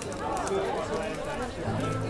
すごい。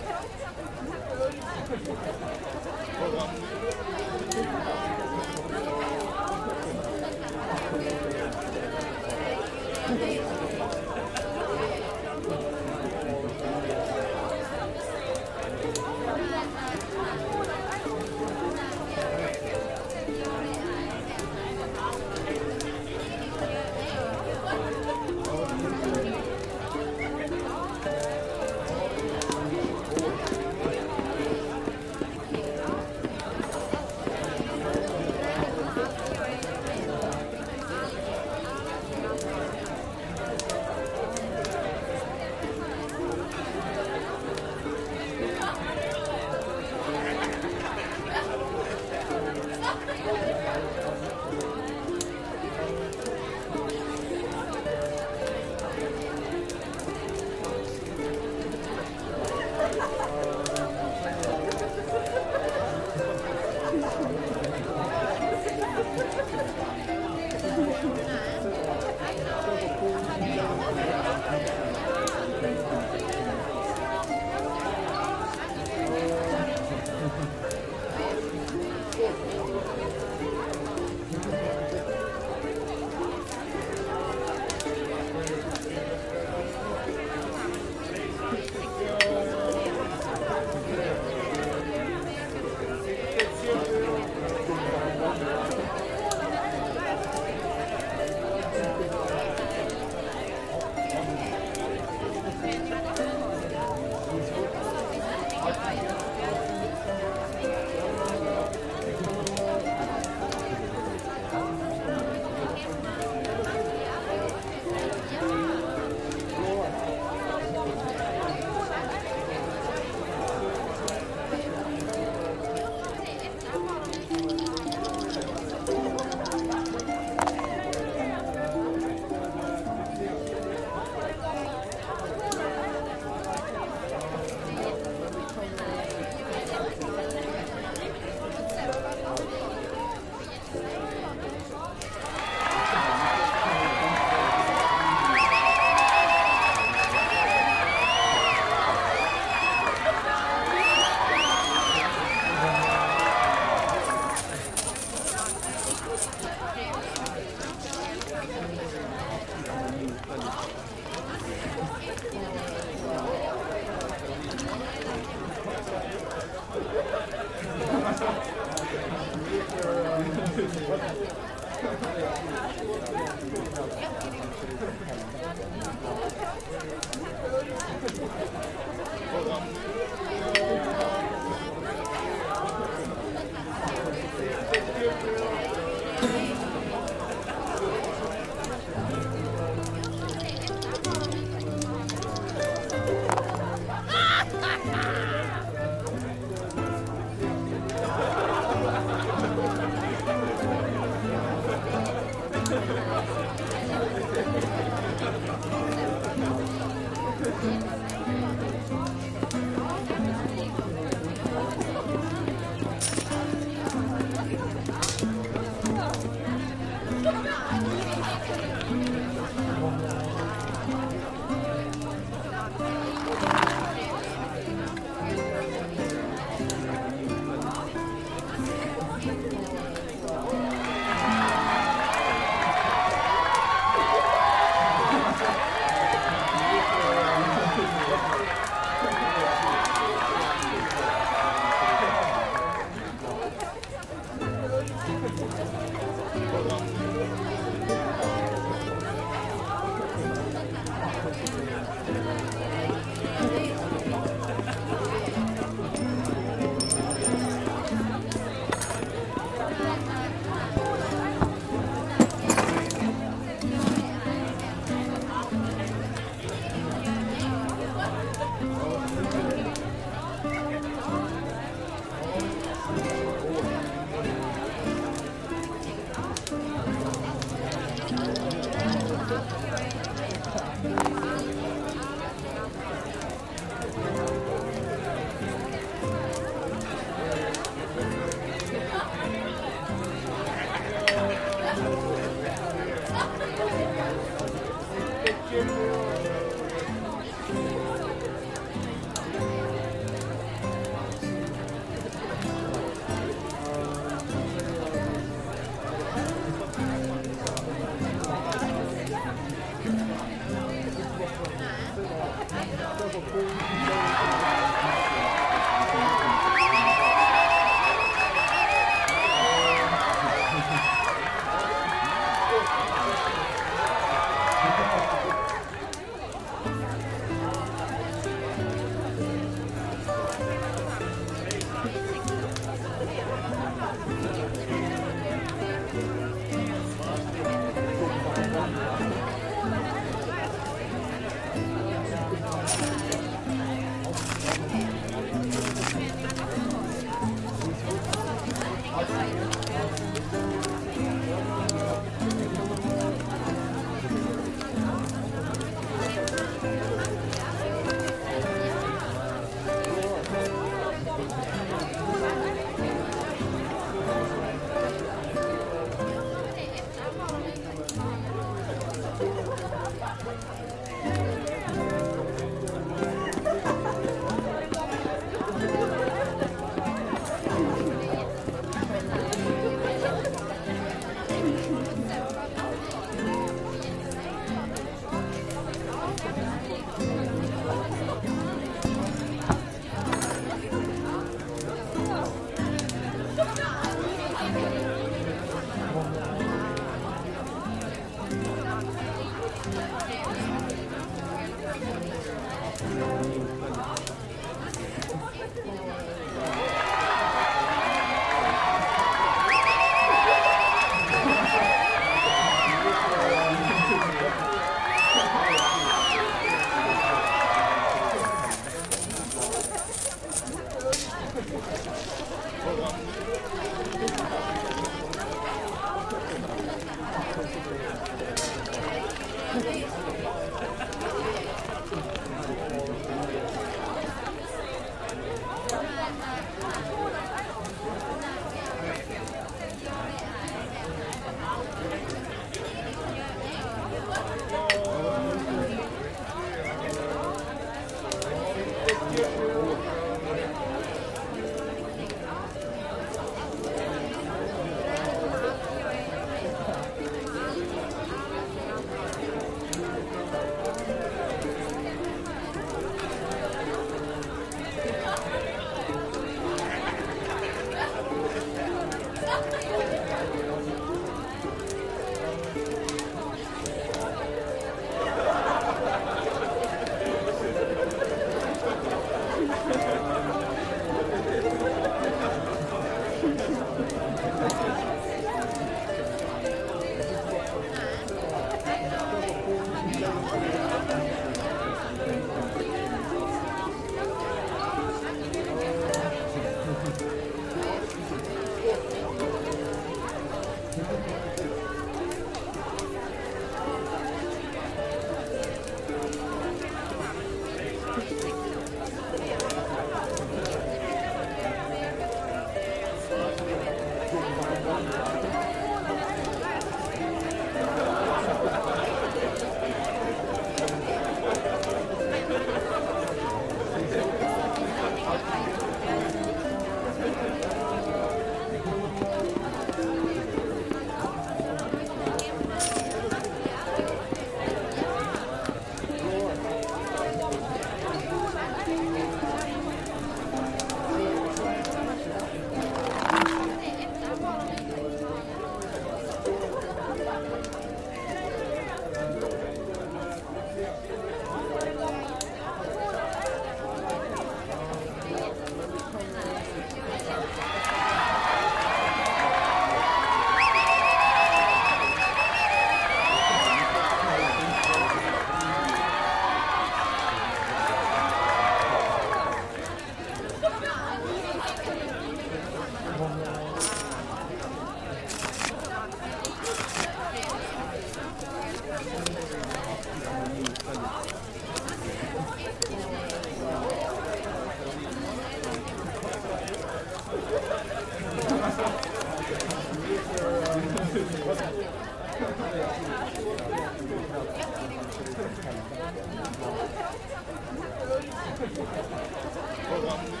Hold on.